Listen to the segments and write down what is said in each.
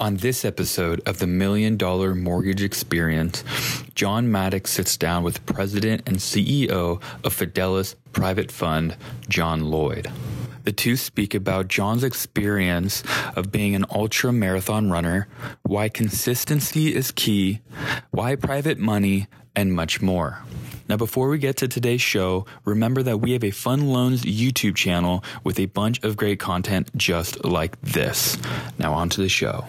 On this episode of the Million Dollar Mortgage Experience, John Maddox sits down with President and CEO of Fidelis Private Fund, John Lloyd. The two speak about John's experience of being an ultra marathon runner, why consistency is key, why private money, and much more. Now, before we get to today's show, remember that we have a Fund Loans YouTube channel with a bunch of great content just like this. Now, on to the show.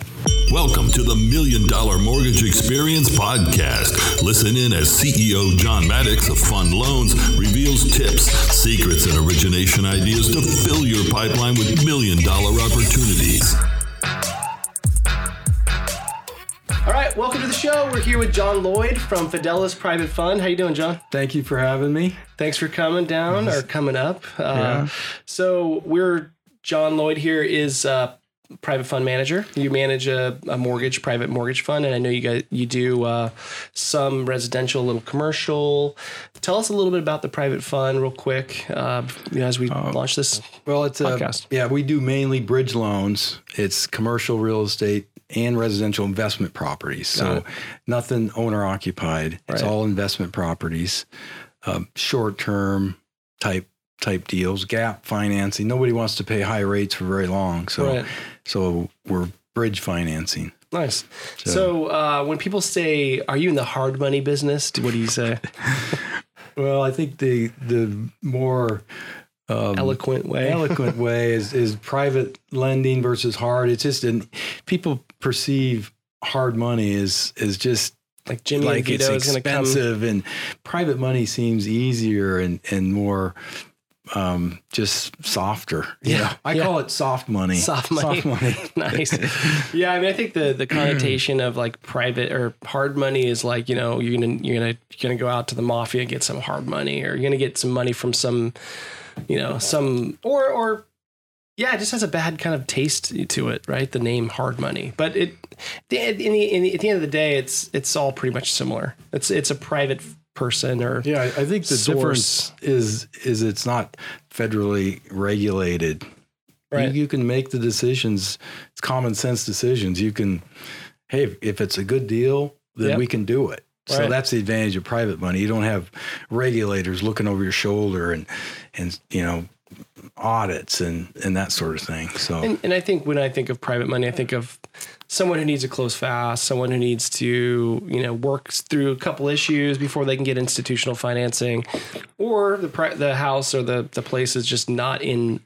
Welcome to the Million Dollar Mortgage Experience Podcast. Listen in as CEO John Maddox of Fund Loans reveals tips, secrets, and origination ideas to fill your pipeline with million dollar opportunities. All right, welcome to the show. We're here with John Lloyd from Fidelis Private Fund. How you doing, John? Thank you for having me. Thanks for coming down or coming up. Uh, So we're John Lloyd here is uh, private fund manager. You manage a, a mortgage, private mortgage fund, and I know you guys you do uh, some residential, a little commercial. Tell us a little bit about the private fund, real quick, uh, you know, as we launch this. Well, it's Podcast. a yeah. We do mainly bridge loans. It's commercial real estate and residential investment properties. So nothing owner occupied. It's all investment properties, um, short term type type deals. Gap financing. Nobody wants to pay high rates for very long. So Right. so we're bridge financing. Nice. So, uh, when people say, "Are you in the hard money business?" What do you say? Well, I think the the more um, Eloquent way. eloquent way is is private lending versus hard. It's just an people perceive hard money is is just like Jimmy like and it's Vito going to come. expensive, and private money seems easier and and more um just softer you Yeah, know? i yeah. call it soft money Soft money. soft money nice. Yeah, I mean, I think the the connotation of like private or hard money is like you know you're gonna you're gonna you're gonna go out to the mafia and get some hard money, or you're gonna get some money from some, you know, some or or yeah, it just has a bad kind of taste to it, right? The name hard money, but it the- in the, in the, at the end of the day, it's it's all pretty much similar. It's it's a private person or yeah i I think the Source. difference is is it's not federally regulated right. You, you can make the decisions. It's common sense decisions. You can, hey, if, if it's a good deal, then Yep. we can do it. So Right. that's the advantage of private money. You don't have regulators looking over your shoulder and and you know audits and and that sort of thing. So And, and I think when I think of private money, I think of someone who needs to close fast, someone who needs to, you know, work through a couple issues before they can get institutional financing, or the pri- the house or the the place is just not in,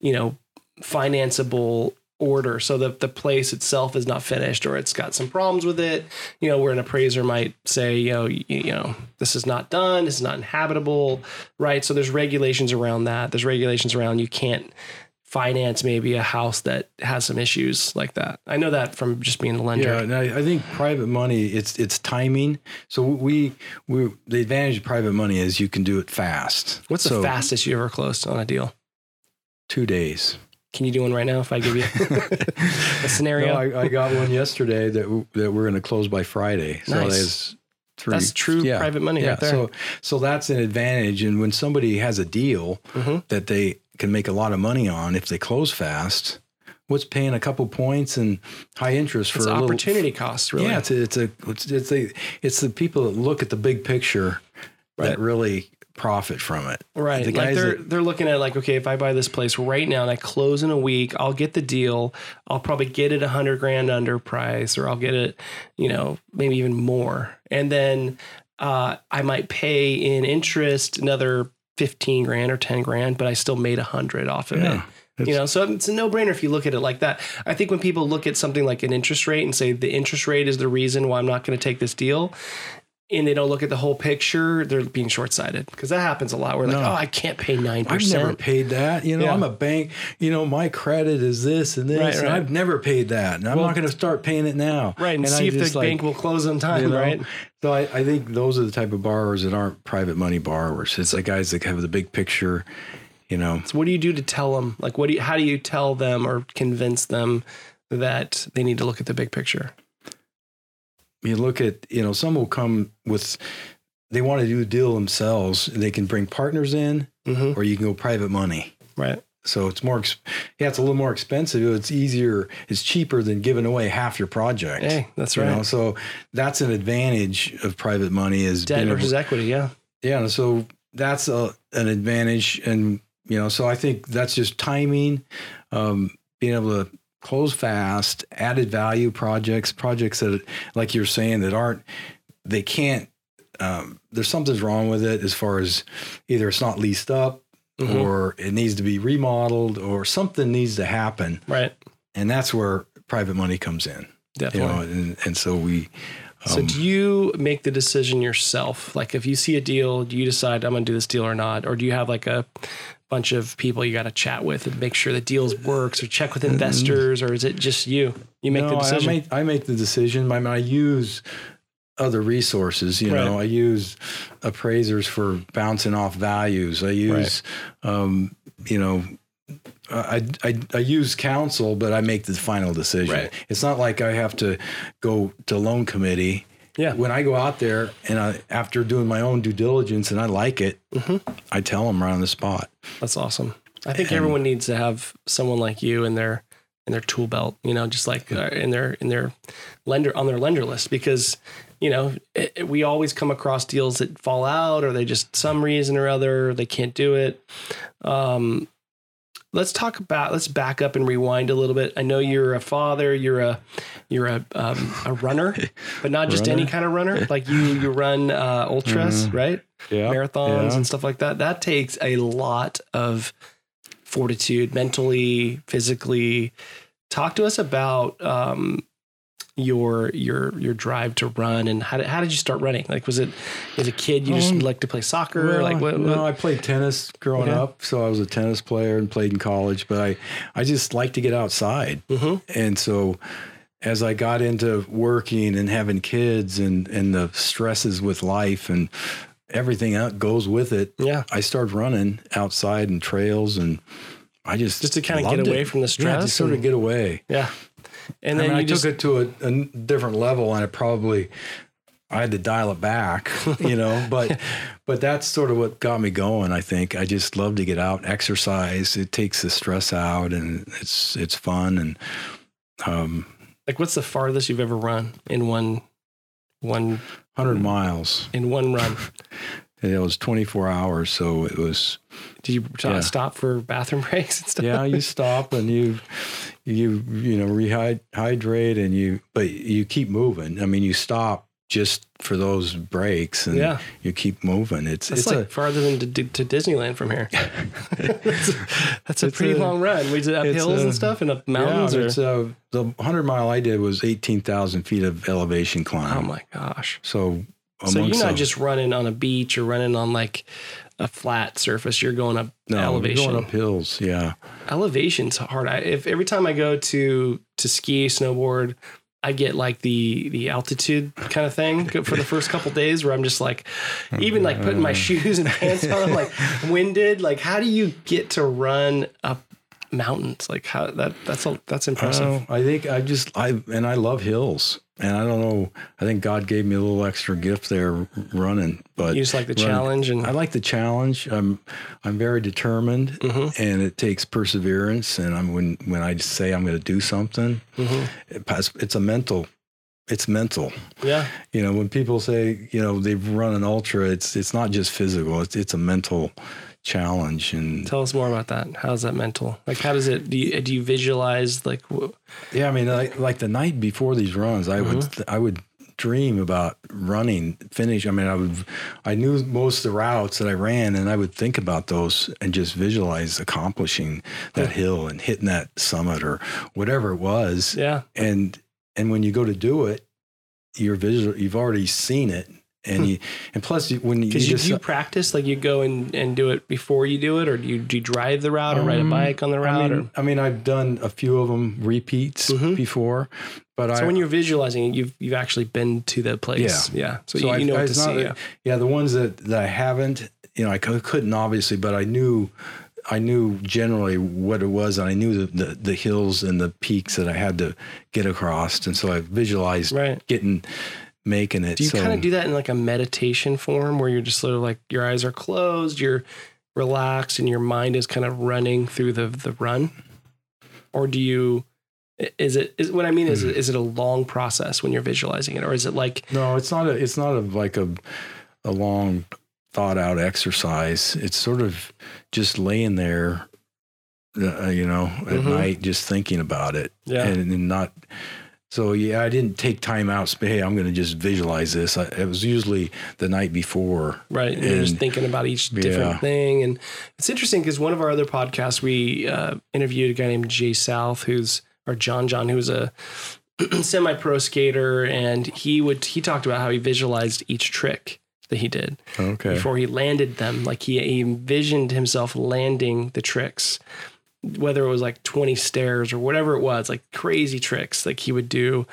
you know, financeable order. So the the place itself is not finished, or it's got some problems with it. You know, where an appraiser might say, you know, you, you know, this is not done, this is not inhabitable, right? So there's regulations around that. There's regulations around you can't finance maybe a house that has some issues like that. I know that from just being a lender. yeah, and I, I think private money it's it's timing. So we we the advantage of private money is you can do it fast. What's so the fastest you ever closed on a deal? Two days. Can you do one right now if I give you a scenario? No, I, I got one yesterday that that we're going to close by Friday. So Nice. there's three. That's true private money right there. So so that's an advantage. And when somebody has a deal Mhm. that they can make a lot of money on if they close fast, what's paying a couple points and high interest for it's little opportunity cost, really. Yeah, it's a, it's a it's it's a it's the people that look at the big picture Right. that really profit from it. Right. The like they're that- they're looking at like, okay, if I buy this place right now and I close in a week, I'll get the deal. I'll probably get it a hundred grand under price, or I'll get it, you know, maybe even more. And then uh, I might pay in interest another fifteen grand or ten grand, but I still made a hundred off of Yeah. it. You know, so it's a no brainer if you look at it like that. I think when people look at something like an interest rate and say the interest rate is the reason why I'm not going to take this deal, and they don't look at the whole picture, they're being short sighted because that happens a lot. We're like, No. oh, I can't pay 9%. I've never paid that. You know, Yeah. I'm a bank. You know, my credit is this and this. Right, and right. I've never paid that, and I'm Well- not going to start paying it now. right. And, I see if the like, bank will close on time, you know, right? So I, I think those are the type of borrowers that aren't private money borrowers. It's the guys that have the big picture. You know, So what do you do to tell them? Like, what do you, how do you tell them or convince them that they need to look at the big picture? You look at you know some will come with they want to do a deal themselves. They can bring partners in, Mm-hmm. or you can go private money. Right. So it's more, yeah, it's a little more expensive. It's easier, it's cheaper than giving away half your project. Hey, that's You right. know, so that's an advantage of private money is Debt being able- versus equity. Yeah. yeah, so that's a, an advantage, and you know, so I think that's just timing, um, being able to close fast, added value projects, projects that, like you're saying, that aren't, they can't. Um, there's something's wrong with it as far as either it's not leased up, Mhm. or it needs to be remodeled, or something needs to happen, Right. and that's where private money comes in. Definitely. You know, and, and so we. So um, do you make the decision yourself? Like if you see a deal, do you decide I'm going to do this deal or not? Or do you have like a bunch of people you got to chat with and make sure the deals works or check with investors or is it just you? You make the No, decision. I make, I make the decision. I, mean, I use other resources. You know, I use appraisers for bouncing off values. I use, um, you know, I, I I use counsel, but I make the final decision. Right. It's not like I have to go to loan committee. Yeah. When I go out there and I, after doing my own due diligence and I like it, Mm-hmm. I tell them right on the spot. That's awesome. I think everyone needs to have someone like you in their in their tool belt, you know, just like uh, in their in their lender on their lender list because you know it, it- we always come across deals that fall out or they just some reason or other they can't do it. Um, let's talk about let's back up and rewind a little bit. I know you're a father, you're a you're a um, a runner, but not just any kind of runner. Like you you run uh, ultras, right? Yeah. marathons Yeah. and stuff like that. That takes a lot of fortitude, mentally, physically. Talk to us about um, your your your drive to run and how did, how did you start running? Like, was it as a kid you just Um, like to play soccer? Well, like, what? no, I played tennis growing Yeah. up, so I was a tennis player and played in college. But I, I just like to get outside, Mhm. and so as I got into working and having kids and and the stresses with life and everything that goes with it, Yeah, I started running outside and trails, and I just just to kind of get away it. from the yeah, stress. just sort of get away. yeah, and I then mean, you I just took it to a different level, and it probably I had to dial it back, you know. But but that's sort of what got me going. I think I just love to get out, exercise. It takes the stress out, and it's it's fun. And um, like, what's the farthest you've ever run in one one hundred miles. in one run? And it was twenty four hours, so it was. Did you Yeah. stop for bathroom breaks and stuff? Yeah, you stop and you you you know rehydrate and you but you keep moving. I mean, you stop just for those breaks and Yeah. you keep moving. It's That's it's like a farther than to, to Disneyland from here. that's, that's a pretty a- long run. We did up hills a- and stuff and up mountains. yeah, or, it's uh, the hundred mile I did was eighteen thousand feet of elevation climb. oh my gosh! So So you're not the- just running on a beach or running on like a flat surface. You're going up no, elevation. going up hills. Yeah, Elevation's hard. I, if every time I go to to ski, snowboard, I get like the the altitude kind of thing for the first couple days where I'm just like, even like putting my shoes and pants on, I'm like winded. Like, how do you get to run up mountains? Like how that that's a, that's impressive. Uh, I think I just I and I love hills, and I don't know. I think God gave me a little extra gift there running, but you just like the running- challenge and I like the challenge. I'm I'm very determined, Mhm. and it takes perseverance. And I'm when when I say I'm going to do something, Mhm. it, it's a mental. It's mental. yeah. You know, when people say you know they've run an ultra, it's it's not just physical. It's it's a mental challenge, and Tell us more about that. How's that mental? Like, how does it? Do you, do you visualize like? wh- Yeah, I mean, like, like the night before these runs, I would mm-hmm. I would dream about running, finish. I mean, I would I knew most of the routes that I ran, and I would think about those and just visualize accomplishing that hill and hitting that summit or whatever it was. Yeah. And and when you go to do it, you're visual. You've already seen it, and you and plus when you, Because you, just do you practice, like you go and, and do it before you do it, or do you, do you drive the route or ride a Um, bike on the I route? mean, I mean, I've done a few of them repeats Mhm. before, but or, I so when you're visualizing it, you've you've actually been to the place. Yeah. So, you, I- you know I- what to see. not- Yeah. yeah, the ones that, that I haven't, you know, I couldn't obviously, but I knew, I knew generally what it was, and I knew the, the, the hills and the peaks that I had to get across, and so I visualized Right. getting, making it. Do you so, kind of do that in like a meditation form where you're just sort of like your eyes are closed, you're relaxed and your mind is kind of running through the the run, or do you? Is it is what I mean? Is it is it a long process when you're visualizing it, or is it like No, it's not a. It's not a like a a long thought out exercise. It's sort of just laying there, uh, you know, at Mhm. night, just thinking about it, Yeah. and, and not. So yeah, I didn't take time out. Hey, I'm going to just visualize this. I, it was usually the night before. right? And you're just thinking about each different Yeah. thing, and it's interesting because one of our other podcasts we uh, interviewed a guy named Jay South, who's or John John, who's a semi-pro skater, and he would he talked about how he visualized each trick that he did. Okay. before he landed them. Like he, he envisioned himself landing the tricks, whether it was like 20 stairs or whatever it was, like crazy tricks like he would do.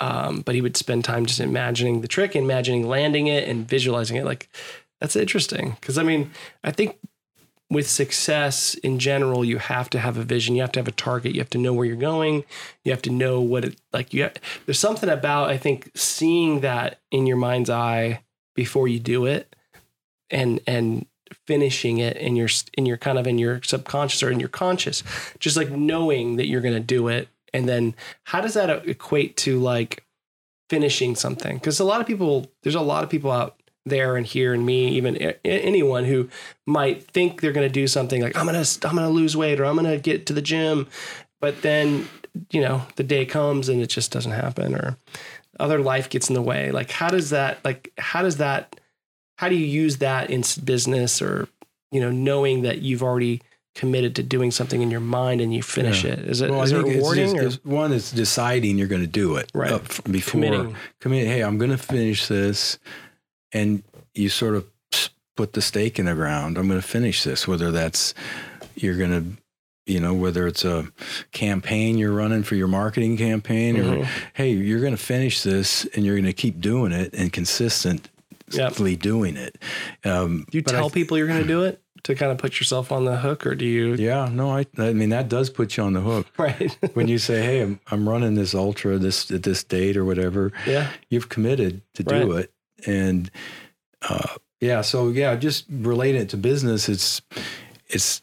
Um, but he would spend time just imagining the trick, imagining landing it and visualizing it. Like that's interesting. Cause I mean, I think with success in general, you have to have a vision. You have to have a target. You have to know where you're going. You have to know what it like. You have, there's something about I think seeing that in your mind's eye before you do it, and and finishing it in your in your kind of in your subconscious or in your conscious, just like knowing that you're going to do it. And then how does that equate to like finishing something? Because a lot of people, there's a lot of people out there and here and me even anyone who might think they're going to do something like i'm going to i'm going to lose weight or i'm going to get to the gym but then you know the day comes and it just doesn't happen or other life gets in the way like how does that like how does that how do you use that in business or you know knowing that you've already committed to doing something in your mind and you finish Yeah. it is it Well, is it it's rewarding just- or it's- one is deciding you're going to do it Right. up before Committing. commit. Hey, I'm going to finish this, and you sort of put the stake in the ground. I'm going to finish this, whether that's you're going to, you know, whether it's a campaign you're running for your marketing campaign, Mhm. or hey, you're going to finish this, and you're going to keep doing it and consistently doing it. Um, do you tell th- people you're going to do it to kind of put yourself on the hook or do you Yeah, no, I, I mean that does put you on the hook. right when you say, "Hey, I'm, I'm running this ultra this at this date or whatever," yeah you've committed to do it, and uh, yeah, so yeah, just relating it to business, it's it's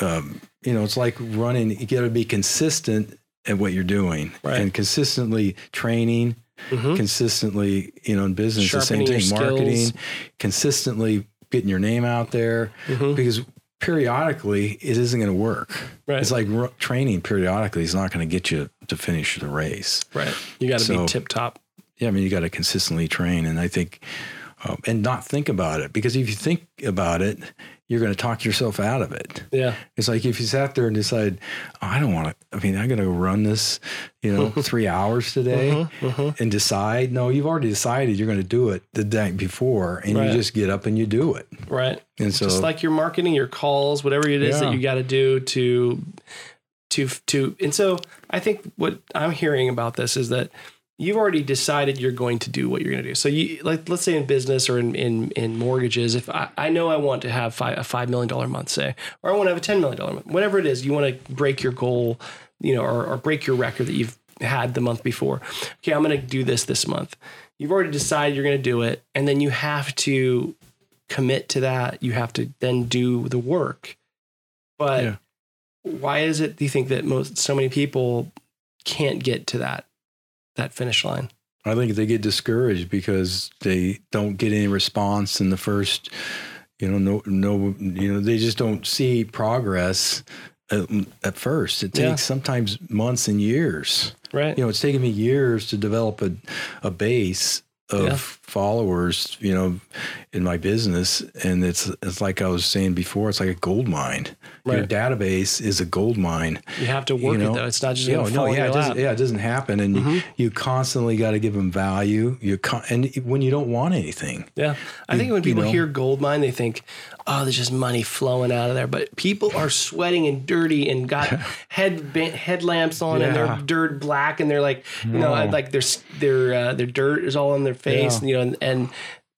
um, you know, it's like running. You got to be consistent at what you're doing, Right. and consistently training, Mhm. consistently, you know, in business, Sharpening the same thing, marketing, consistently getting your name out there, Mhm. because periodically it isn't going to work. right It's like ru- training periodically is not going to get you to finish the race. right you got to So- be tip top Yeah, I mean, you got to consistently train, and I think, uh, and not think about it because if you think about it, you're going to talk yourself out of it. yeah It's like if you sat there and decide, oh, I don't want to. I mean, I'm going to run this, you know, three hours today, Mhm. and decide. No, you've already decided you're going to do it the day before, and Right. you just get up and you do it. right And so, just like your marketing, your calls, whatever it is Yeah. that you got to do to, to, to, and so I think what I'm hearing about this is that you've already decided you're going to do what you're going to do. So you like, let's say in business or in, in, in mortgages, if I, I know I want to have five, a $5 million month say, or I want to have a $10 million month, whatever it is, you want to break your goal, you know, or, or break your record that you've had the month before. Okay. I'm going to do this this month. You've already decided you're going to do it. And then you have to commit to that. You have to then do the work. But Yeah. why is it do you think that most so many people can't get to that that finish line? I think they get discouraged because they don't get any response in the first, you know, no, no, you know, they just don't see progress at, at first. It takes Yeah. sometimes months and years. Right? You know, it's taken me years to develop a, a base of Yeah. followers, you know, in my business. And it's, it's like I was saying before, it's like a gold mine. Your database is a gold mine. you have to work you know, it though. It's not just Yeah, no, yeah, it doesn't. Mm-hmm. yeah, it doesn't happen, and you, you constantly got to give them value. You con- and when you don't want anything, Yeah. I think when you people know? hear gold mine, they think, oh, there's just money flowing out of there. But people are sweating and dirty and got head headlamps on and they're dirt black and they're like, you know, like their their uh, their dirt is all on their face, Yeah. you know, and, and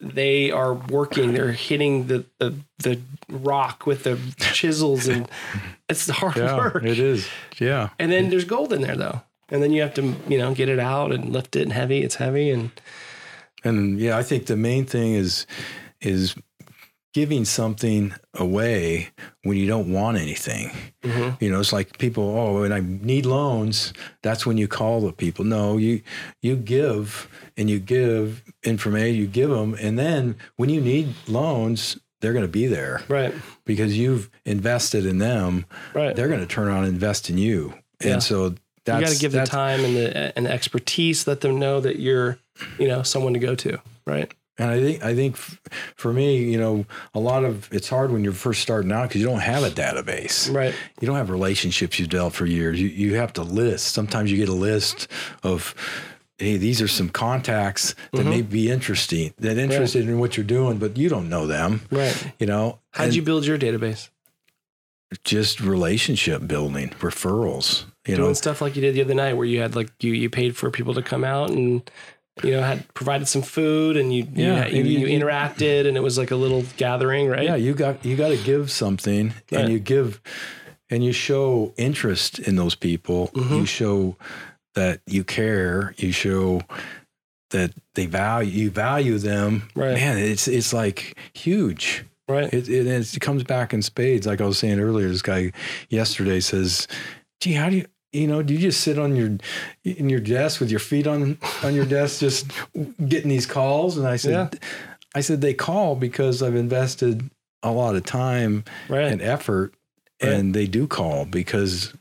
they are working. They're hitting the the, the rock with the chisels and it's hard work. it is. Yeah, And then there's gold in there though. And then you have to, you know, get it out and lift it and heavy. It's heavy and and yeah, I think the main thing is is giving something away when you don't want anything. Mhm. You know, it's like people, oh, when I need loans, that's when you call the people. No, you you give and you give information, you give them, and then when you need loans, they're going to be there Right. because you've invested in them. Right. They're going to turn around and invest in you, Yeah. and so that's you got to give the time and the and the expertise. Let them know that you're, you know, someone to go to. Right. And I think I think f- for me, you know, a lot of it's hard when you're first starting out because you don't have a database. Right. You don't have relationships you've developed for years. You you have to list. Sometimes you get a list of, hey, these are some contacts that mm-hmm. may be interesting, that interested in what you're doing, but you don't know them. Right. You know, How'd And you build your database? just relationship building, referrals. You know, Doing know, stuff like you did the other night, where you had like you you paid for people to come out and you know had provided some food and you Yeah, you, you, you- you interacted and it was like a little gathering, right? yeah, you got you got to give something, Right. and you give, and you show interest in those people. Mm-hmm. You show that you care. You show that they value you value them. Right. Man, it's it's like huge. Right. It, it it comes back in spades. Like I was saying earlier, this guy yesterday says, "Gee, how do you?" You know, do you just sit on your in your desk with your feet on on your desk, just getting these calls? And I said, Yeah. I said they call because I've invested a lot of time right. and effort, Right. and they do call because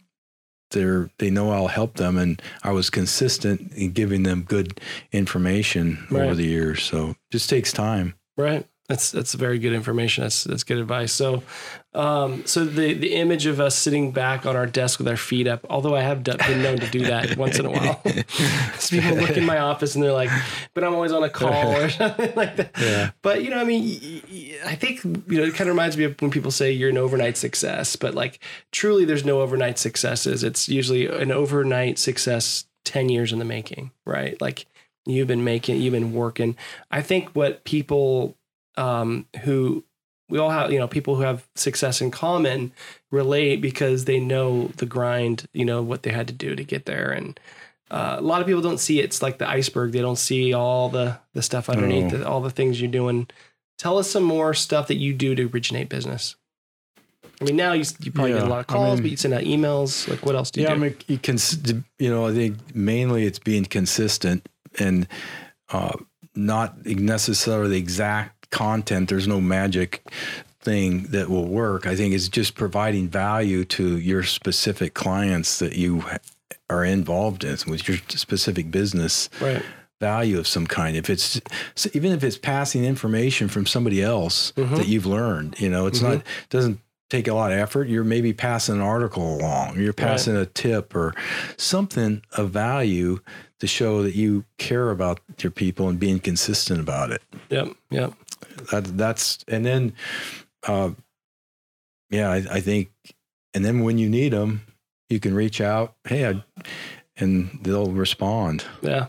they're they know I'll help them, and I was consistent in giving them good information Right. over the years. So it just takes time. Right. That's that's very good information. That's that's good advice. So, um, so the the image of us sitting back on our desk with our feet up, although I have done, been known to do that once in a while. so people look in my office and they're like, "But I'm always on a call or something like that." Yeah. But you know, I mean, I think you know it kind of reminds me of when people say you're an overnight success, but like truly, there's no overnight successes. It's usually an overnight success ten years in the making, right? Like you've been making, you've been working. I think what people um, who we all have, you know, people who have success in common relate because they know the grind, you know, what they had to do to get there. And uh, a lot of people don't see it. it's like the iceberg. They don't see all the the stuff underneath, No. the, all the things you're doing. Tell us some more stuff that you do to originate business. I mean, now you, you probably get a lot of I calls, mean- but you send out emails. Like, what else do you yeah, do? I mean, you can, you know, I think mainly it's being consistent and uh, not necessarily the exact content. There's no magic thing that will work. I think it's just providing value to your specific clients that you are involved in with your specific business right. value of some kind. If it's even if it's passing information from somebody else Mhm. that you've learned, you know, it's not doesn't take a lot of effort. You're maybe passing an article along. You're passing a tip or something of value to show that you care about your people and being consistent about it. Yep. Yep. That that's and then, uh, yeah, I, I think, and then when you need them, you can reach out. Hey, I, and they'll respond. Yeah.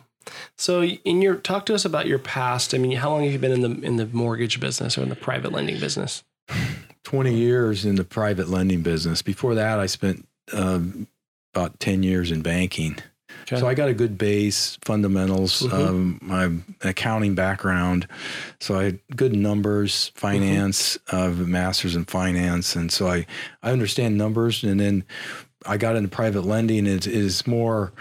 So in your talk to us about your past. I mean, how long have you been in the in the mortgage business or in the private lending business? 20 years in the private lending business. Before that, I spent um, about 10 years in banking. Okay. So I got a good base, fundamentals, Mhm. um, my accounting background. So I had good numbers, finance, uh, masters in finance. And so I, I understand numbers. And then I got into private lending. It is more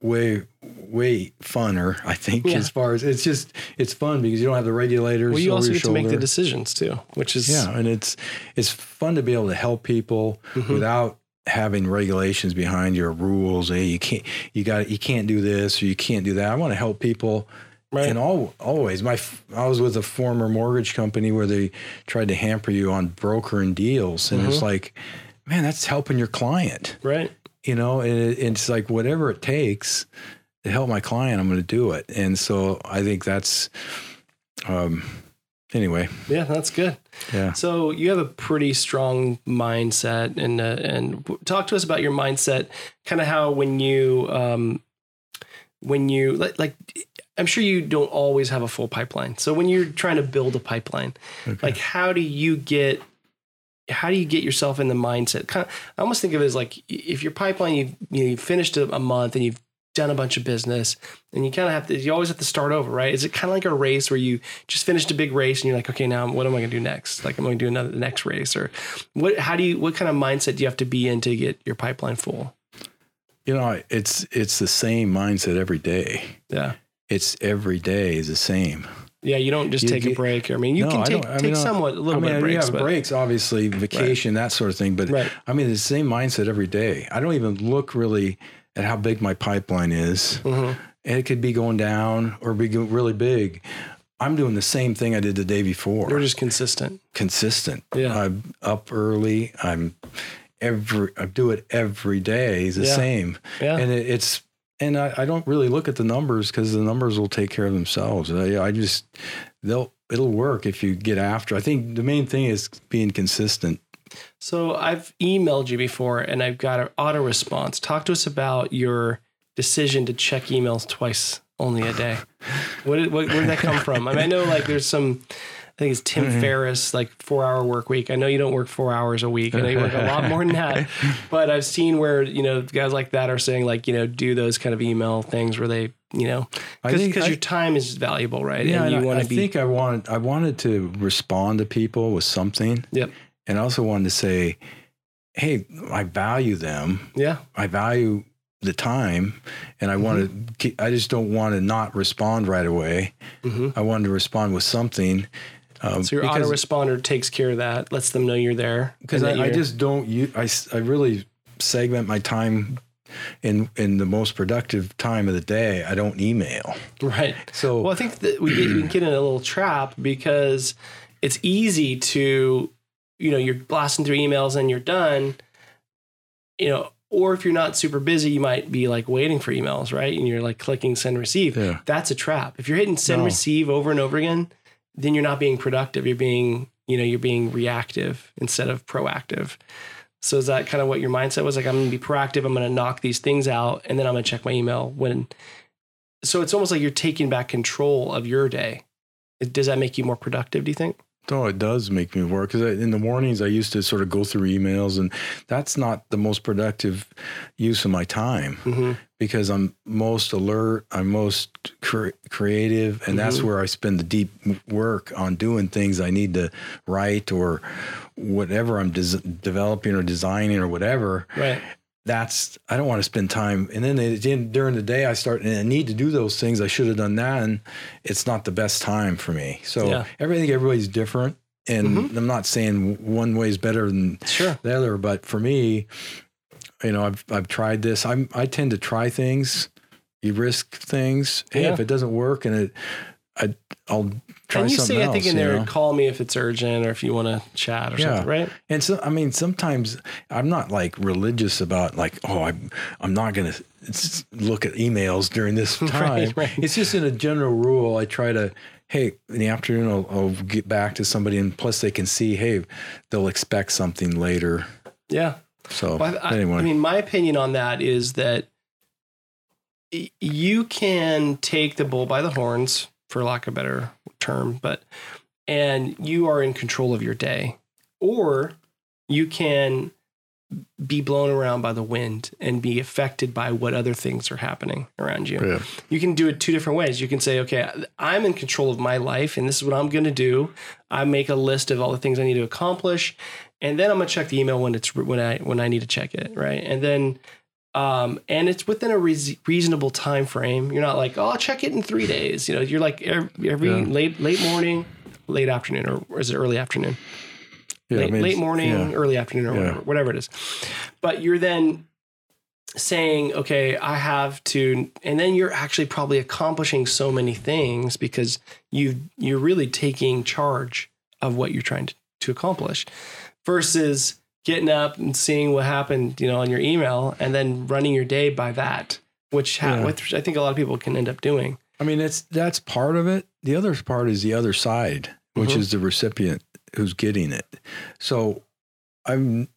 way, way funner, I think, Yeah. as far as it's just, it's fun because you don't have the regulators. well, you also get to make the decisions too, which is Yeah, and it's it's fun to be able to help people Mhm. without having regulations behind your rules. Hey, you can't you got you can't do this or you can't do that. I want to help people right. in all always. My I was with a former mortgage company where they tried to hamper you on brokering deals, and Mm-hmm. it's like, man, that's helping your client. right. You know, and it, it's like whatever it takes to help my client, I'm going to do it. And so I think that's. Um, anyway, Yeah, that's good. yeah. So you have a pretty strong mindset, and uh, and talk to us about your mindset. Kind of how when you um, when you like, like I'm sure you don't always have a full pipeline. So when you're trying to build a pipeline, Okay. like how do you get how do you get yourself in the mindset? Kind of, I almost think of it as like if your pipeline you you know, you finished a, a month and you've done a bunch of business and you kind of have to you always have to start over right is it kind of like a race where you just finished a big race and you're like okay now what am i going to do next like i'm going to do another the next race or what how do you what kind of mindset do you have to be in to get your pipeline full You know, it's it's the same mindset every day. yeah It's every day is the same. yeah you don't just You take a break i mean you No, can take, don't- I take mean, uh, somewhat a little I mean, bit of you breaks have but breaks, obviously, vacation, that sort of thing. But Right. I mean, the same mindset every day. I don't even look really at how big my pipeline is. Mhm. And it could be going down or be really big. I'm doing the same thing I did the day before. you're just consistent consistent. Yeah. I'm up early. I'm every I do it every day. It's the Yeah. same. yeah And it, it's and I, I don't really look at the numbers because the numbers will take care of themselves. I, I just they'll it'll work if you get after. I think the main thing is being consistent. So I've emailed you before and I've got an auto response. Talk to us about your decision to check emails twice only a day. What did, what, where did that come from? I mean, I know like there's some, I think it's Tim Mm-hmm. Ferriss, like four hour work week. I know you don't work four hours a week. I know you work a lot more than that. But I've seen where, you know, guys like that are saying like, you know, do those kind of email things where they, you know, because your time is valuable, right? Yeah, and you I, want I to be, think I wanted I wanted to respond to people with something, yep. And I also wanted to say, hey, I value them. Yeah. I value the time, and I want to. I just don't want to not respond right away. hmm I wanted to respond with something. Um, So your because, autoresponder takes care of that, lets them know you're there. because I, I just don't. You, I really segment my time in in the most productive time of the day. I don't email. right. So Well, I think that we get, we can get in a little trap because it's easy to, you know, you're blasting through emails and you're done, you know, or if you're not super busy, you might be like waiting for emails, right? And you're like clicking send receive. Yeah. That's a trap. If you're hitting send No. receive over and over again, then you're not being productive. You're being, you know, you're being reactive instead of proactive. So is that kind of what your mindset was? Like, I'm going to be proactive. I'm going to knock these things out, and then I'm going to check my email when. So it's almost like you're taking back control of your day. Does that make you more productive? Do you think? Oh, it does make me work because in the mornings I used to sort of go through emails, and that's not the most productive use of my time Mm-hmm. because I'm most alert, I'm most cre- creative, and that's Mhm. where I spend the deep work on doing things I need to write or whatever I'm des- developing or designing or whatever. Right. That's I don't want to spend time, and then the during the day I start and I need to do those things. I should have done that, and it's not the best time for me. So Yeah. everything everybody's different, and mm-hmm. I'm not saying one way is better than Sure. the other, but for me, you know, I've I've tried this. I'm I tend to try things. You risk things. Hey, Yeah. if it doesn't work, and it, I I'll try and you something say, else. I think in there, know? call me if it's urgent or if you want to chat or Yeah. something, right? And so, I mean, sometimes I'm not like religious about like, oh, I'm, I'm not going to look at emails during this time. right. It's just in a general rule. I try to, hey, in the afternoon, I'll, I'll get back to somebody, and plus they can see, hey, they'll expect something later. Yeah. So Well, I, anyway, I mean, my opinion on that is that you can take the bull by the horns, for lack of a better term, but and you are in control of your day, or you can be blown around by the wind and be affected by what other things are happening around you. yeah, You can do it two different ways. You can say, okay, I'm in control of my life and this is what I'm going to do. I make a list of all the things I need to accomplish and then I'm going to check the email when it's when I when I need to check it, right? And then um and it's within a reas reasonable time frame. You're not like, "Oh, I'll check it in 3 days." You know, you're like every, every Yeah. late late morning, late afternoon or, or is it early afternoon? yeah. I late, mean, late morning, yeah. early afternoon, or whatever, whatever it is. But you're then saying, okay, I have to, and then you're actually probably accomplishing so many things because you you're really taking charge of what you're trying to, to accomplish, versus getting up and seeing what happened, you know, on your email, and then running your day by that, which ha- Yeah. which I think a lot of people can end up doing. I mean, it's that's part of it. The other part is the other side, which Mhm. is the recipient who's getting it. So I'm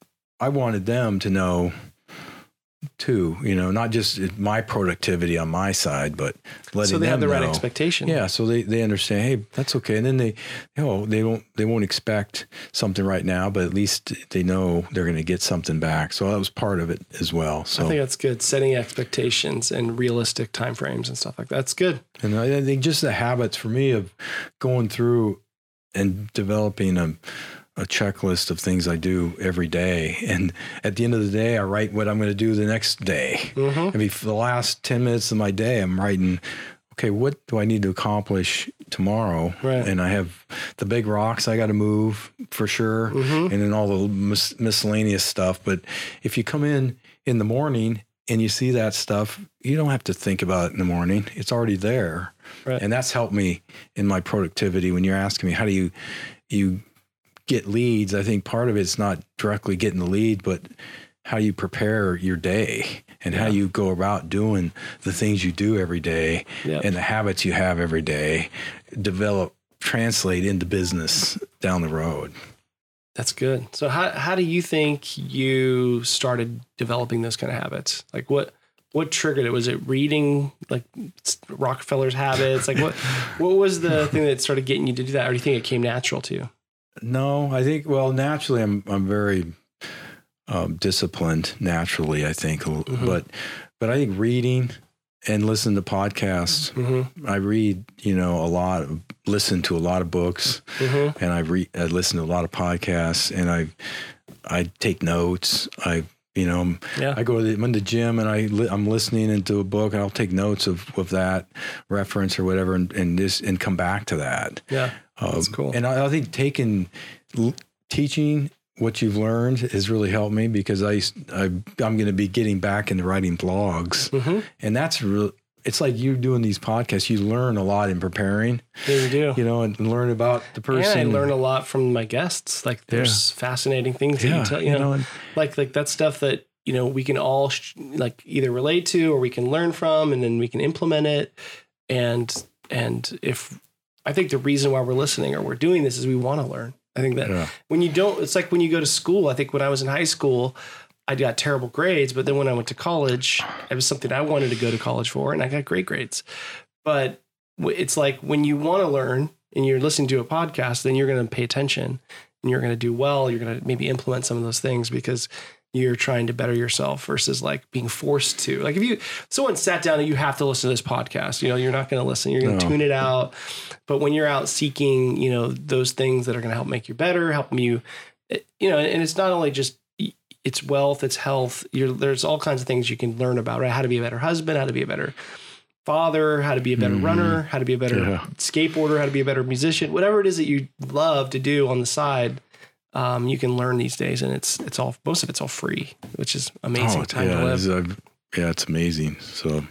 I wanted them to know too. You know, not just my productivity on my side, but letting So they have the them right know. expectation. Yeah, so they, they understand. Hey, that's okay, and then they, you know, they won't they won't expect something right now, but at least they know they're going to get something back. So that was part of it as well. So I think that's good. Setting expectations and realistic timeframes and stuff like that. That's good. And I think just the habits for me of going through and developing a, a checklist of things I do every day. And at the end of the day, I write what I'm going to do the next day. Mm-hmm. I mean, for the last 10 minutes of my day, I'm writing, okay, what do I need to accomplish tomorrow? Right. And I have the big rocks I got to move for sure. Mm-hmm. And then all the mis- miscellaneous stuff. But if you come in in the morning and you see that stuff, you don't have to think about it in the morning. It's already there. Right. And that's helped me in my productivity. When you're asking me, how do you, you get leads? I think part of it's not directly getting the lead, but how you prepare your day and how you go about doing the things you do every day Yep. and the habits you have every day develop, translate into business down the road. That's good. So how how do you think you started developing those kind of habits? Like what what triggered it? Was it reading like Rockefeller's habits? Like what what was the thing that started getting you to do that? Or do you think it came natural to you? No, I think well, naturally, I'm I'm very um, disciplined naturally. I think, Mhm. but but I think reading and listening to podcasts. Mm-hmm. I read, you know, a lot, of, listen to a lot of books, Mm-hmm. and I read, I listen to a lot of podcasts, and I I take notes. I you know, Yeah. I go to the, I'm in the gym and I li- I'm listening into a book and I'll take notes of, of that reference or whatever and, and this and come back to that. Yeah. Oh, that's Um, cool. And I, I think taking l- teaching what you've learned has really helped me because I, I am going to be getting back into writing blogs, Mm-hmm. and that's real. It's like you doing these podcasts. You learn a lot in preparing, Yeah, you do. you know, and learn about the person. And I learn a lot from my guests. Like there's fascinating things that yeah, you tell you, know, and- like like that stuff that you know we can all sh- like either relate to or we can learn from, and then we can implement it. And and if I think the reason why we're listening or we're doing this is we want to learn. I think that yeah. when you don't, it's like when you go to school. I think when I was in high school, I got terrible grades, but then when I went to college, it was something I wanted to go to college for, and I got great grades. But it's like when you want to learn and you're listening to a podcast, then you're going to pay attention and you're going to do well. You're going to maybe implement some of those things because you're trying to better yourself versus like being forced to. Like if you someone sat down and you have to listen to this podcast, you know, you're not going to listen. You're going to No. tune it out. But when you're out seeking, you know, those things that are going to help make you better, help you, you know, and it's not only just it's wealth, it's health. You're, there's all kinds of things you can learn about, right? How to be a better husband, how to be a better father, how to be a better Mhm. runner, how to be a better Yeah. skateboarder, how to be a better musician, whatever it is that you love to do on the side. Um, you can learn these days, and it's it's all most of it's all free, which is amazing Oh, time yeah, to live. it's, uh, yeah, it's amazing. So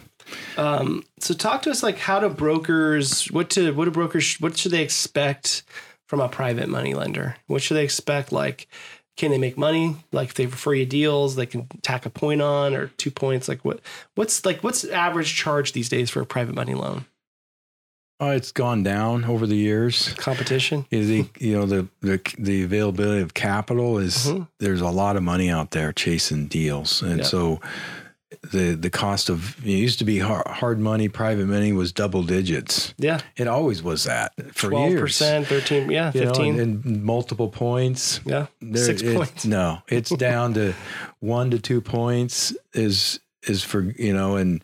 Um, so talk to us like how do brokers what to what do brokers what should they expect from a private money lender? What should they expect? Like, can they make money? Like if they refer you deals, they can tack a point on or two points. Like what what's like what's average charge these days for a private money loan? Uh, it's gone down over the years. Competition? You think, you know the, the the availability of capital is Mhm. there's a lot of money out there chasing deals, and Yeah. so the the cost of it used to be hard, hard money, private money was double digits. Yeah. It always was that for Twelve years. percent, thirteen, yeah, You know, fifteen. and, and multiple points. yeah. There- Six it- points. No, it's down to one to two points is is for you know, and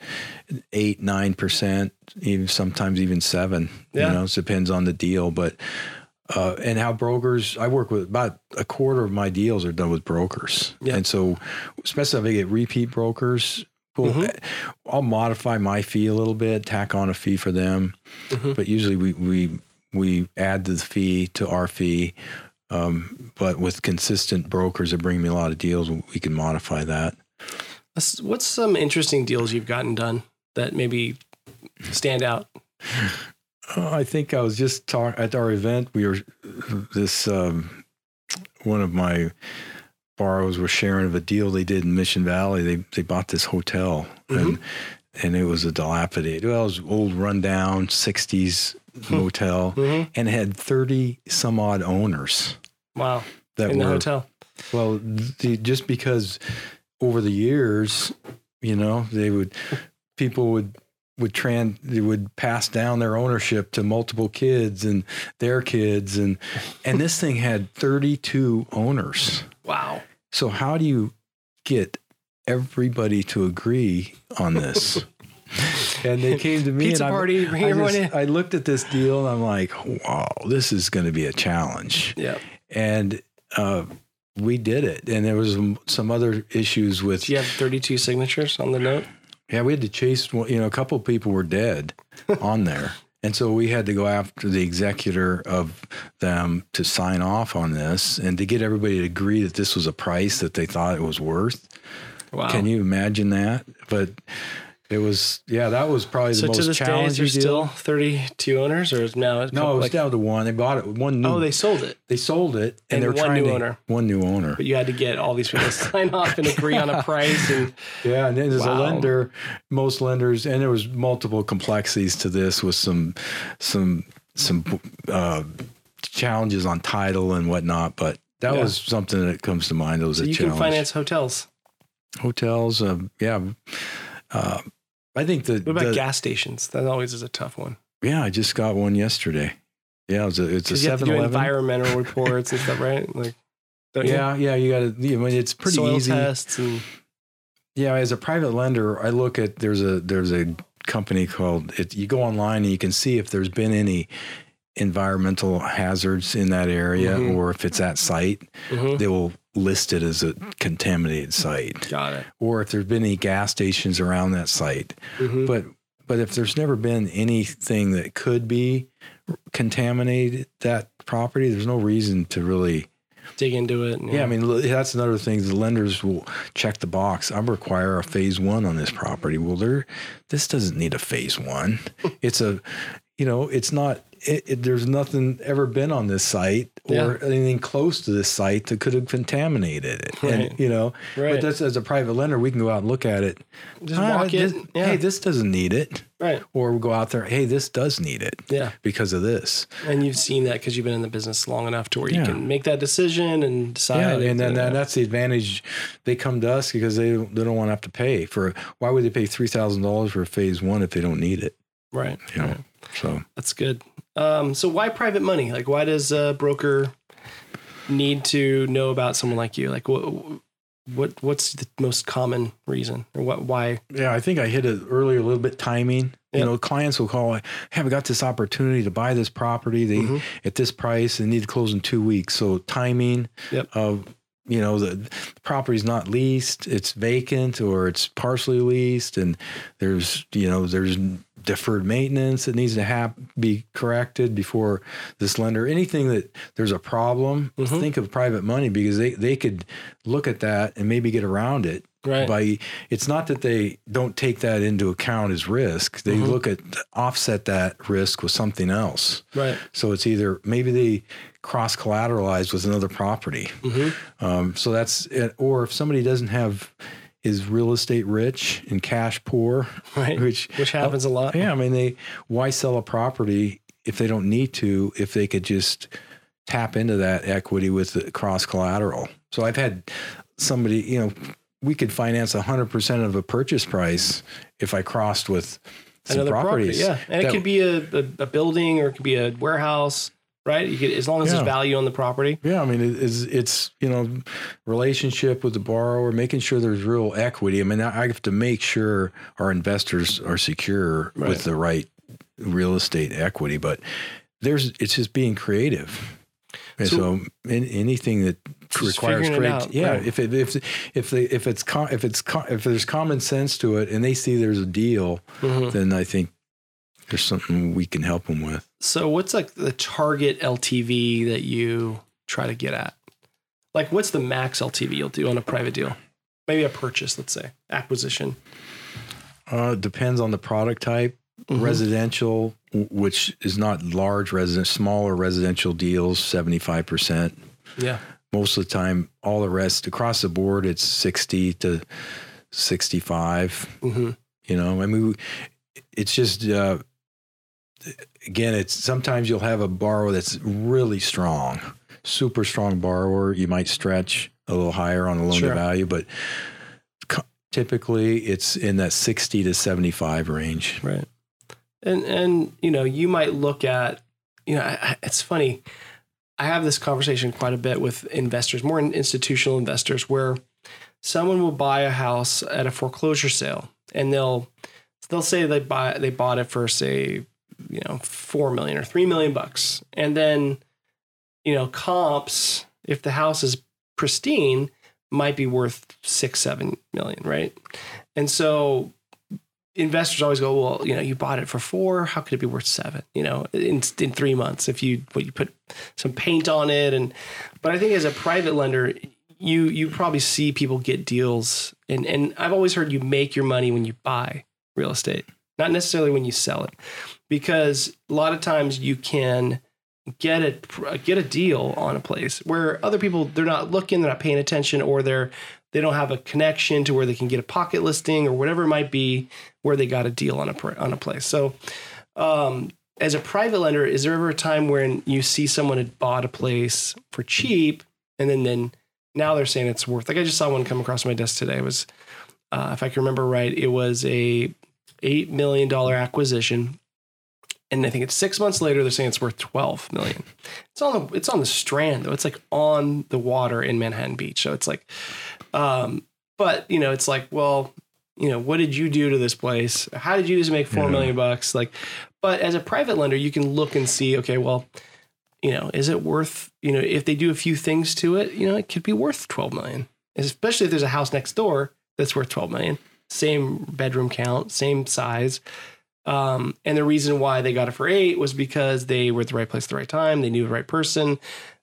eight nine percent, even sometimes even seven. Yeah. You know, it depends on the deal, but. Uh, and how brokers, I work with about a quarter of my deals are done with brokers. Yeah. And so, especially if I get repeat brokers, well, Mhm. I'll modify my fee a little bit, tack on a fee for them. Mhm. But usually we, we, we add the fee to our fee. Um, but with consistent brokers that bring me a lot of deals, we can modify that. What's- some interesting deals you've gotten done that maybe stand out? Uh, I think I was just talk at our event. We were this um, one of my borrowers were sharing of a deal they did in Mission Valley. They they bought this hotel and and it was a dilapidated, well, it was old rundown '60s motel Mhm. and had thirty some odd owners Wow. that In the hotel. well the, just because over the years You know, they would people would would trans they would pass down their ownership to multiple kids and their kids and and this thing had 32 owners. Wow. So how do you get everybody to agree on this? and they came to me Pizza and I- party, I, just- I looked at this deal and I'm like, wow, this is going to be a challenge. Yeah. And uh, we did it. And there was some other issues with Do you have 32 signatures on the note? yeah, we had to chase. You know, a couple of people were dead on there, and so we had to go after the executor of them to sign off on this and to get everybody to agree that this was a price that they thought it was worth. Wow. Can you imagine that? But it was, yeah, that was probably so the most day, challenging there still 32 owners, or is now? No, it was like- down to one. They bought it. With one new. Oh, they sold it, they sold it, and, And they were one trying new to owner. one new owner. but you had to get all these people to sign off and agree on a price. And Yeah, and then there's Wow. a lender, most lenders, and there was multiple complexities to this with some some some uh, challenges on title and whatnot. But that Yeah. was something that comes to mind. It was so a you challenge. can finance hotels. hotels. Uh, yeah, uh, I think that. What about the- gas stations? That always is a tough one. Yeah, I just got one yesterday. Yeah, it's a, it's a Because you have to Seven do environmental reports and stuff, right? Like, don't you? Yeah, yeah, you got to. I mean, it's pretty soil easy. tests and Yeah, as a private lender, I look at there's a there's a company called it. You go online and you can see if there's been any environmental hazards in that area, Mhm. or if it's at site, Mhm. they will list it as a contaminated site, got it. or if there's been any gas stations around that site. Mhm. But but if there's never been anything that could be contaminated that property, there's no reason to really Dig into it. and- yeah, I mean that's another thing. The lenders will check the box. I require a phase one on this property. Well, there, this doesn't need a phase one. It's a, you know, it's not. It, it, there's nothing ever been on this site or Yeah. anything close to this site that could have contaminated it. Right. And you know, Right. but that's as a private lender, we can go out and look at it. Just Ah, walk this- it. Yeah. Hey, this doesn't need it. right. Or we go out there. Hey, this does need it Yeah. because of this. And you've seen that because you've been in the business long enough to where you can make that decision and decide. Yeah, and then uh, that, that's the advantage. They come to us because they don't, they don't want to have to pay for. Why would they pay three thousand dollars for phase one if they don't need it? right. You know, right. so That's good. Um, so why private money? Like, why does a broker need to know about someone like you? Like, what, what, what's the most common reason, or what? Why? yeah, I think I hit it earlier a little bit. Timing. Yep. You know, clients will call. Hey, we got this opportunity to buy this property. They Mhm. at this price. They need to close in two weeks. So timing. Yep. Of you know the, the property's not leased. It's vacant or it's partially leased, and there's you know there's deferred maintenance that needs to have be corrected before this lender anything that there's a problem Mhm. think of private money because they they could look at that and maybe get around it Right. by it's not that they don't take that into account as risk they Mhm. look at offset that risk with something else Right. so it's either maybe they cross collateralize with another property hmm um, so that's it. Or if somebody doesn't have is real estate rich and cash poor, Right. which Which happens a lot. yeah, I mean they why sell a property if they don't need to if they could just tap into that equity with the cross collateral. So I've had somebody, you know, we could finance 100% of a purchase price if I crossed with some Another property. properties. Yeah. And it could be a, a, a building or it could be a warehouse, right? You could, as long as Yeah. there's value on the property. Yeah, I mean, it- it's it's you know, relationship with the borrower, making sure there's real equity. I mean, I have to make sure our investors are secure Right. with the right real estate equity, but there's it's just being creative. And So- so, in, anything that requires figuring it creat- out, yeah. right. If it if if they if it's co- if it's co- if there's common sense to it, and they see there's a deal, Mhm. then I think there's something we can help them with. So what's like the target LTV that you try to get at? Like what's the max LTV you'll do on a private deal? Maybe a purchase, let's say, acquisition. Uh, it depends on the product type. Mhm. Residential, which is not large resident, smaller residential deals, seventy five percent. Yeah. Most of the time, all the rest across the board, it's sixty to sixty five. hmm You know, I mean, it's just uh, again, it's sometimes you'll have a borrower that's really strong, super strong borrower. You might stretch a little higher on the loan Sure. to value, but typically it's in that 60 to 75 range. Right. And and you know, you might look at you know, I- it's funny. I have this conversation quite a bit with investors, more institutional investors, where someone will buy a house at a foreclosure sale, and they'll they'll say they buy they bought it for say you know four million or three million bucks, and then you know comps if the house is pristine might be worth six seven million, right? And so investors always go, well, you know, you bought it for four. How could it be worth seven? You know, in in three months if you what you put some paint on it and. But I think as a private lender, you you probably see people get deals, and and I've always heard you make your money when you buy real estate, not necessarily when you sell it, because a lot of times you can get a get a deal on a place where other people they're not looking, they're not paying attention, or they're they don't have a connection to where they can get a pocket listing or whatever it might be where they got a deal on a on a place. So, um, as a private lender, is there ever a time when you see someone had bought a place for cheap and then then now they're saying it's worth? Like I just saw one come across my desk today. It was, uh, if I can remember right, it was a eight million dollar acquisition. And I think it's six months later. They're saying it's worth twelve million. It's on the it's on the Strand though. It's like on the water in Manhattan Beach. So it's like, um, but you know, it's like, well, you know, what did you do to this place? How did you just make four Yeah. million bucks? Like, but as a private lender, you can look and see, okay, well, you know, is it worth, you know, if they do a few things to it, you know, it could be worth 12 million, especially if there's a house next door that's worth 12 million, same bedroom count, same size. Um, and the reason why they got it for eight was because they were at the right place at the right time. They knew the right person.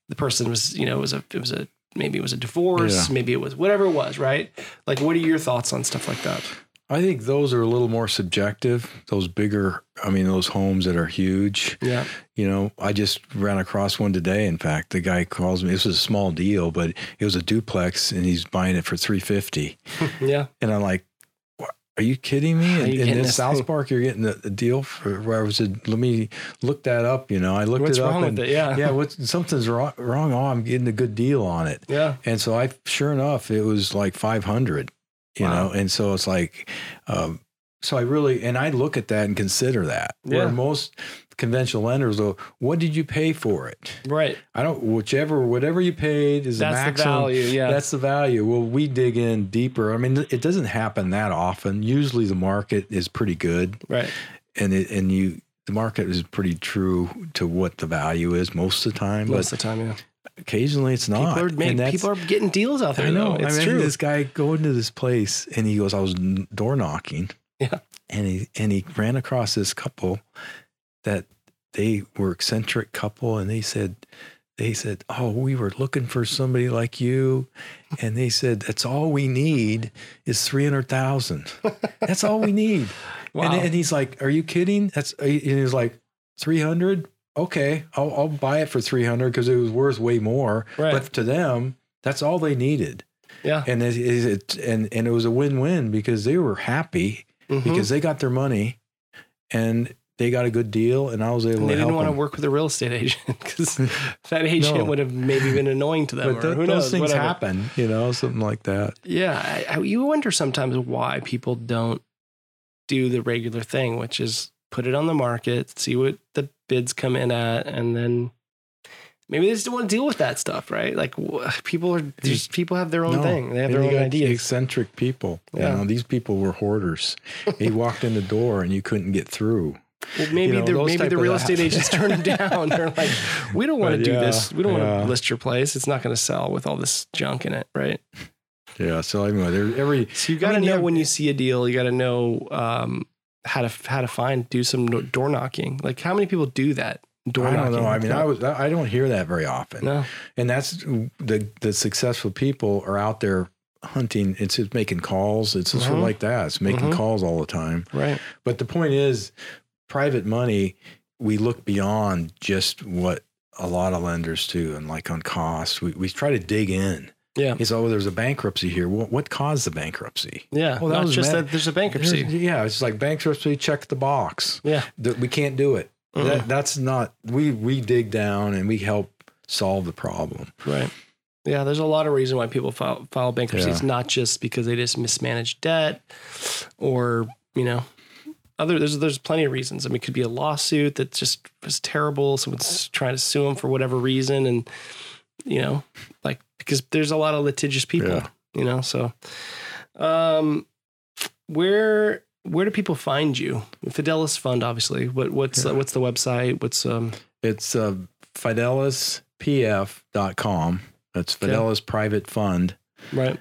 The person was, you know, it was a, it was a, maybe it was a divorce, Yeah. maybe it was whatever it was, right? Like, what are your thoughts on stuff like that? I think those are a little more subjective. Those bigger, I mean, those homes that are huge. Yeah. You know, I just ran across one today. In fact, the guy calls me. This was a small deal, but it was a duplex, and he's buying it for three fifty. Yeah. And I'm like? "Are you kidding me?" And, and in this South thing? Park, you're getting a, a deal for where I was. Let me look that up. You know, I looked What's it up. What's wrong and, with it? Yeah. yeah, what's something's wrong, wrong. Oh, I'm getting a good deal on it. Yeah. And so I, sure enough, it was like 500, you Wow. know? And so it's like, um, so I really, and I look at that and consider that Yeah. where most conventional lenders go, what did you pay for it? Right. I don't, whichever, whatever you paid is That's the the value. Yeah. That's the value. Well, we dig in deeper. I mean, it doesn't happen that often. Usually the market is pretty good right. and it, and you, the market is pretty true to what the value is most of the time, Most of the time, yeah. occasionally it's not. People are And making, people are getting deals out there. I know. Though. It's I mean, true. this guy going to this place and he goes, I was door knocking. Yeah. And he and he ran across this couple that they were eccentric couple and they said they said, Oh, we were looking for somebody like you. And they said, That's all we need is three hundred thousand. That's all we need. Wow. And, and he's like, Are you kidding? That's and he was like, three hundred? Okay, I'll, I'll buy it for three hundred because it was worth way more. Right. But to them, that's all they needed yeah. and it, it and and it was a win-win because they were happy Mhm. because they got their money and they got a good deal and I was able And they to didn't want to work with a real estate agent because that agent No. would have maybe been annoying to them. But or who knows? things whatever. happen, you know, something like that. Yeah, I, I, you wonder sometimes why people don't do the regular thing, which is put it on the market, see what the bids come in at, and then maybe they just don't want to deal with that stuff, right? Like people are just people have their own No. thing, they have their own ideas. Eccentric people. Yeah. You know, these people were hoarders. he walked in the door and you couldn't get through. Well, maybe you know, the maybe the real estate agents turn it down. They're like, we don't want to do yeah, this. We don't want to list your place. It's not going to sell with all this junk in it, right? Yeah. So anyway, there every So you got to I mean, know yeah, when you see a deal. You got to know um, how to how to find do some door knocking. Like how many people do that? Door I knocking. don't know. I mean, I was I don't hear that very often. no. and that's the the successful people are out there hunting it's just making calls it's just sort of like that it's making Mhm. calls all the time Right. but the point is private money we look beyond just what a lot of lenders do and like on costs we, we try to dig in Yeah. it's oh there's a bankruptcy here what, what caused the bankruptcy Yeah. Well, that Not was just mad- that there's a bankruptcy. There's- yeah it's like bankruptcy check the box Yeah. that we can't do it Mhm. that, that's not we we dig down and we help solve the problem Right. Yeah, there's a lot of reason why people file, file bankruptcy. Yeah. It's not just because they just mismanaged debt or, you know, other there's there's plenty of reasons. I mean, it could be a lawsuit that just was terrible. Someone's trying to sue them for whatever reason and you know, like because there's a lot of litigious people, Yeah. you know. So um where where do people find you? Fidelis Fund, obviously. What what's Yeah. what's the website? What's um It's uh, fidelispf.com. That's Okay. Fidelis Private Fund. right?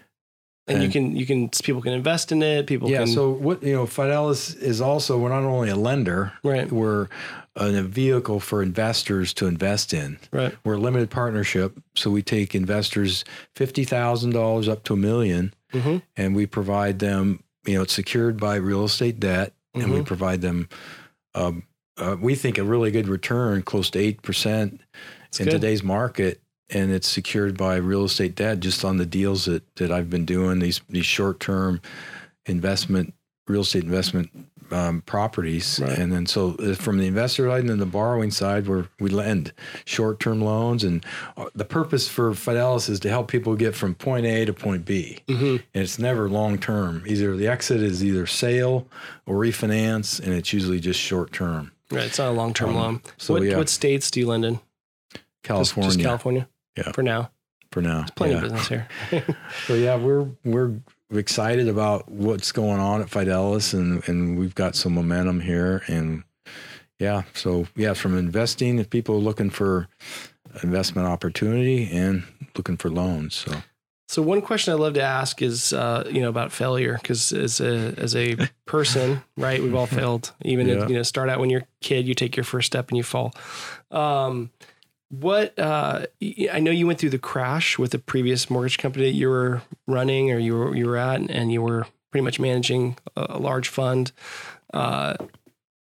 And, you can you can people can invest in it. People Yeah. can So what you know, Fidelis is also we're not only a lender, right we're a vehicle for investors to invest in. right We're a limited partnership, so we take investors fifty thousand dollars up to a million, hmm and we provide them. You know, it's secured by real estate debt, and we Mhm. provide them. Um, uh, we think a really good return, close to eight percent in good. today's market, and it's secured by real estate debt. Just on the deals that that I've been doing these these short term investment real estate investment um, properties, Right. and then so uh, from the investor side and then the borrowing side, where we lend short term loans, and uh, the purpose for Fidelis is to help people get from point A to point B, hmm and it's never long term. Either the exit is either sale or refinance, and it's usually just short term. Right. It's not a long term Um, loan. so, what yeah. what states do you lend in? Just- California Just, California. Yeah. For now, for now. It's plenty yeah. of business here. So yeah, we're we're excited about what's going on at Fidelis, and and we've got some momentum here, and yeah, so yeah, from investing, if people are looking for investment opportunity and looking for loans, so so one question I love to ask is, uh, you know, about failure, because as a as a person, right, we've all failed. Even Yeah. if, you know, start out when you're a kid, you take your first step and you fall. Um, what uh, I know you went through the crash with the previous mortgage company that you were running or you were you were at, and you were pretty much managing a, large fund. Uh,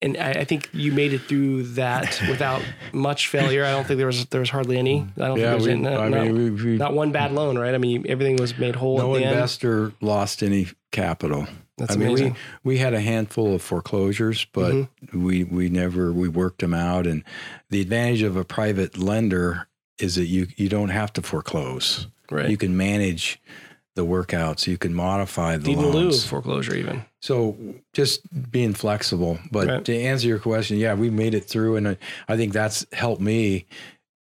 and I, I think you made it through that without much failure. I don't think there was there was hardly any. I don't yeah, think there was any, I not, mean, we, we, not one bad loan, right? I mean, everything was made whole no at the end. investor lost any capital. That's I mean, amazing. we we had a handful of foreclosures, but Mm-hmm. we we never we worked them out. And the advantage of a private lender is that you you don't have to foreclose. right. You can manage the workouts. You can modify the Deed in lieu loans. foreclosure, even. So just being flexible. But Right. to answer your question, yeah, we made it through, and I, I think that's helped me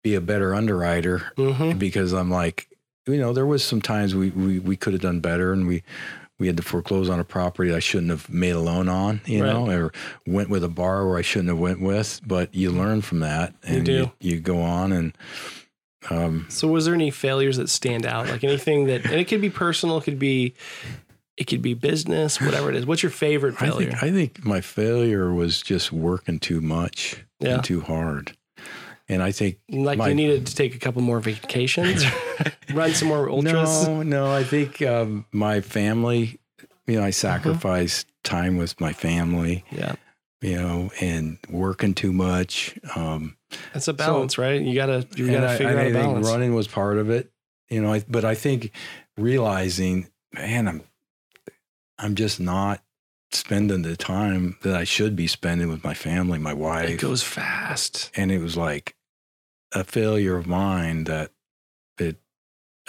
be a better underwriter Mm-hmm. because I'm like, you know, there was some times we we, we could have done better, and we we had to foreclose on a property I shouldn't have made a loan on, you know, or went with a borrower I shouldn't have went with. But you learn from that, You and do. You, go on, and um, So, was there any failures that stand out? Like anything that, and it could be personal, it could be, it could be business, whatever it is. What's your favorite I failure? think I think my failure was just working too much Yeah. and too hard, and I think like my- you needed to take a couple more vacations, run some more ultras. No, no. I think um, my family, you know, I sacrificed time with my family, Yeah, you know, and working too much. Um, that's a balance, right? You gotta, you gotta I, figure and out I a balance. running was part of it, you know. I, but I think realizing, man, I'm, I'm just not spending the time that I should be spending with my family, my wife. It goes fast. and it was like a failure of mine that it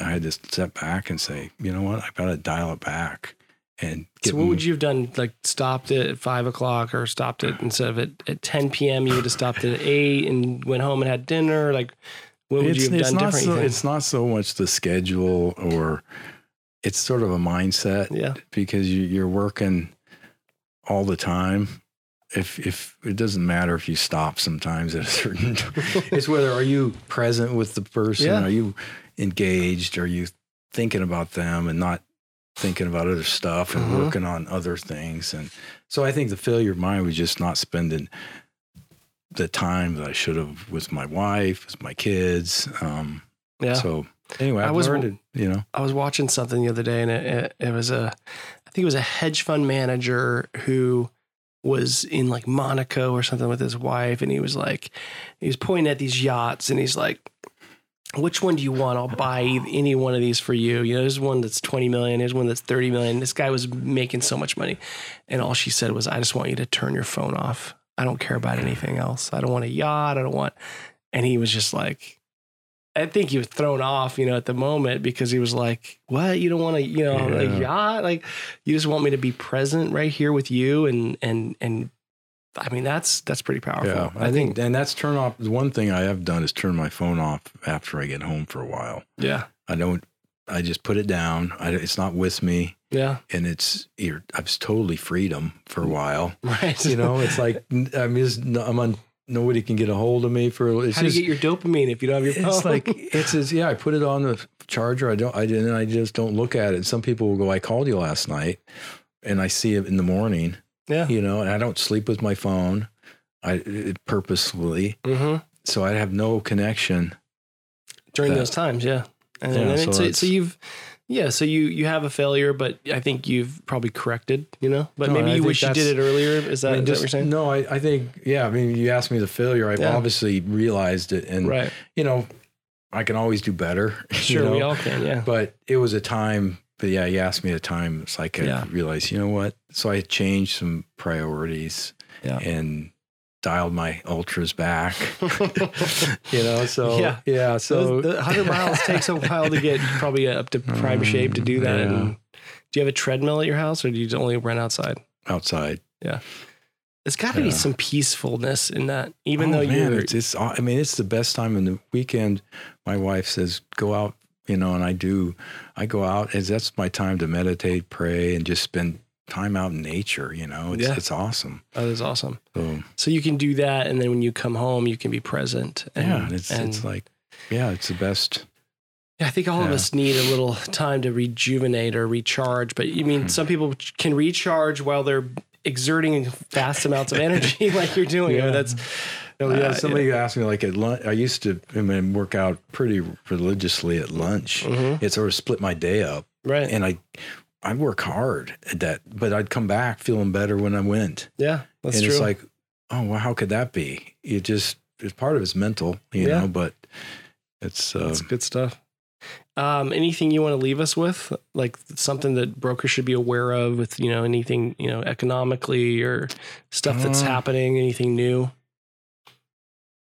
I had to step back and say, you know what, I've got to dial it back and get. So, what would you have done? Like, stopped it at five o'clock, or stopped it instead of at, at ten p.m. You would have stopped it at eight and went home and had dinner. Like, what would it's, you have done not different? so. It's not so much the schedule or it's sort of a mindset yeah, because you, you're working all the time. If if it doesn't matter if you stop sometimes at a certain, it's whether are you present with the person, Yeah. are you engaged, are you thinking about them and not thinking about other stuff and Mhm. working on other things. And so I think the failure of mine was just not spending the time that I should have with my wife, with my kids. Um, yeah. So anyway, I I was- learned, it, you know, I was watching something the other day, and it, it, it was a, think it was a hedge fund manager who was in like Monaco or something with his wife, and he was like, he was pointing at these yachts, and he's like, "Which one do you want? I'll buy any one of these for you." You know, there's one that's twenty million, there's one that's thirty million. This guy was making so much money, and all she said was, "I just want you to turn your phone off. I don't care about anything else. I don't want a yacht. I don't want." And he was just like, I think he was thrown off, you know, at the moment because he was like, "What? You don't want to, you know, Yeah. like yeah, like you just want me to be present right here with you." And and and I mean, that's that's pretty powerful. Yeah, I think, and that's turn off. the One thing I have done is turn my phone off after I get home for a while. yeah, I don't. I just put it down. I, it's not with me, yeah, and it's you're. I've totally freedom for a while. right. You know, it's like I'm just. I'm on. Nobody can get a hold of me for. It's how do just. you get your dopamine if you don't have your phone? it's like it's just, yeah. I put it on the charger. I don't. I didn't. I just don't look at it. Some people will go. I called you last night, and I see it in the morning. yeah, You know, and I don't sleep with my phone. I purposefully, hmm so I have no connection. during that- those times, yeah. And Yeah, then so it's, so, you've, yeah, so you you have a failure, but I think you've probably corrected, you know. But No, maybe you wish you did it earlier. Is that, I mean, is that what you're saying? No, I, I think, yeah. I mean, you asked me the failure. I've Yeah. obviously realized it, and Right. you know, I can always do better. you Sure, we all can. Yeah. But it was a time. But yeah, you asked me a time. It's like I Yeah. realized, you know what? So I changed some priorities Yeah. and dialed my ultras back. you know, so Yeah. yeah, So so the 100 miles takes a while to get probably up to prime Um, shape to do that. yeah. And do you have a treadmill at your house, or do you only run outside? outside. Yeah. There's got to be some peacefulness in that, even Oh, though man, you're. it's, it's I mean it's the best time in the weekend. My wife says go out, you know, and I do. I go out as that's my time to meditate, pray, and just spend time out in nature. You know, it's Yeah. it's awesome. that is awesome. So So you can do that, and then when you come home, you can be present. And, yeah, it's and it's like yeah, it's the best. Yeah, I think all of us need a little time to rejuvenate or recharge. But you mean Hmm. some people can recharge while they're exerting vast amounts of energy, like you're doing. I mean, Yeah. that's Oh, yeah, Uh, somebody asked me like at lunch. I used to I mean, work out pretty religiously at lunch. Mhm. It sort of split my day up, right. and I I work hard at that, but I'd come back feeling better when I went. yeah, that's and true. it's like, oh, well, how could that be? It just it's part of it's mental, you Yeah. know, but it's uh, That's good stuff. Um, anything you want to leave us with, like something that brokers should be aware of, with you know anything you know economically or stuff that's Uh, happening, anything new?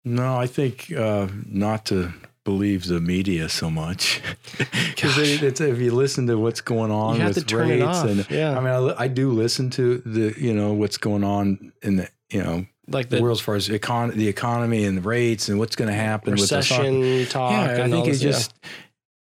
no, I think uh, not to believe the media so much because if you listen to what's going on with rates and yeah, I mean I, I do listen to the you know what's going on in the you know like the, world as far as econ- the economy and the rates and what's going to happen with the stock- recession talk. Yeah, I and think it's it just.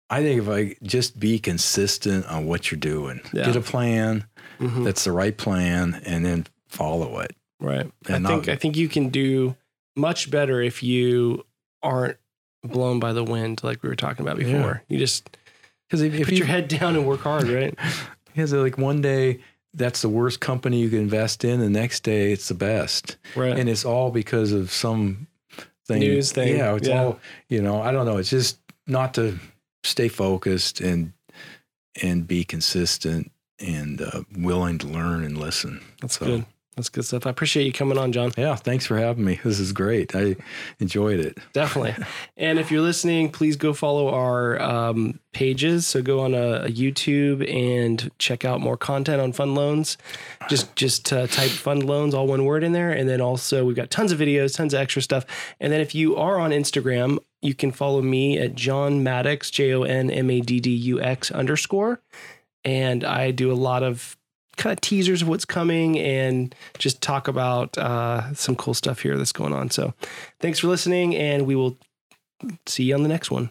I think if I just be consistent on what you're doing, Yeah. get a plan yeah. Mhm. that's the right plan, and then follow it. right. I think not- I think you can do much better if you aren't blown by the wind, like we were talking about Yeah. before. You just Because if, if put you your head down and work hard, right? because like one day that's the worst company you can invest in, the next day it's the best, Right. and it's all because of some thing, News thing, Yeah, it's yeah. all you know. I don't know. It's just not to stay focused and and be consistent and uh, willing to learn and listen. That's So, good. That's good stuff. I appreciate you coming on, John. Yeah, thanks for having me. This is great. I enjoyed it. Definitely. and if you're listening, please go follow our um, pages. So go on a, a YouTube and check out more content on fund loans. Just just uh, type fund loans, all one word in there, and then also we've got tons of videos, tons of extra stuff. And then if you are on Instagram, you can follow me at Jon Maddux, J O N M A D D U X underscore, and I do a lot of kind of teasers of what's coming and just talk about uh, some cool stuff here that's going on. So thanks for listening, and we will see you on the next one.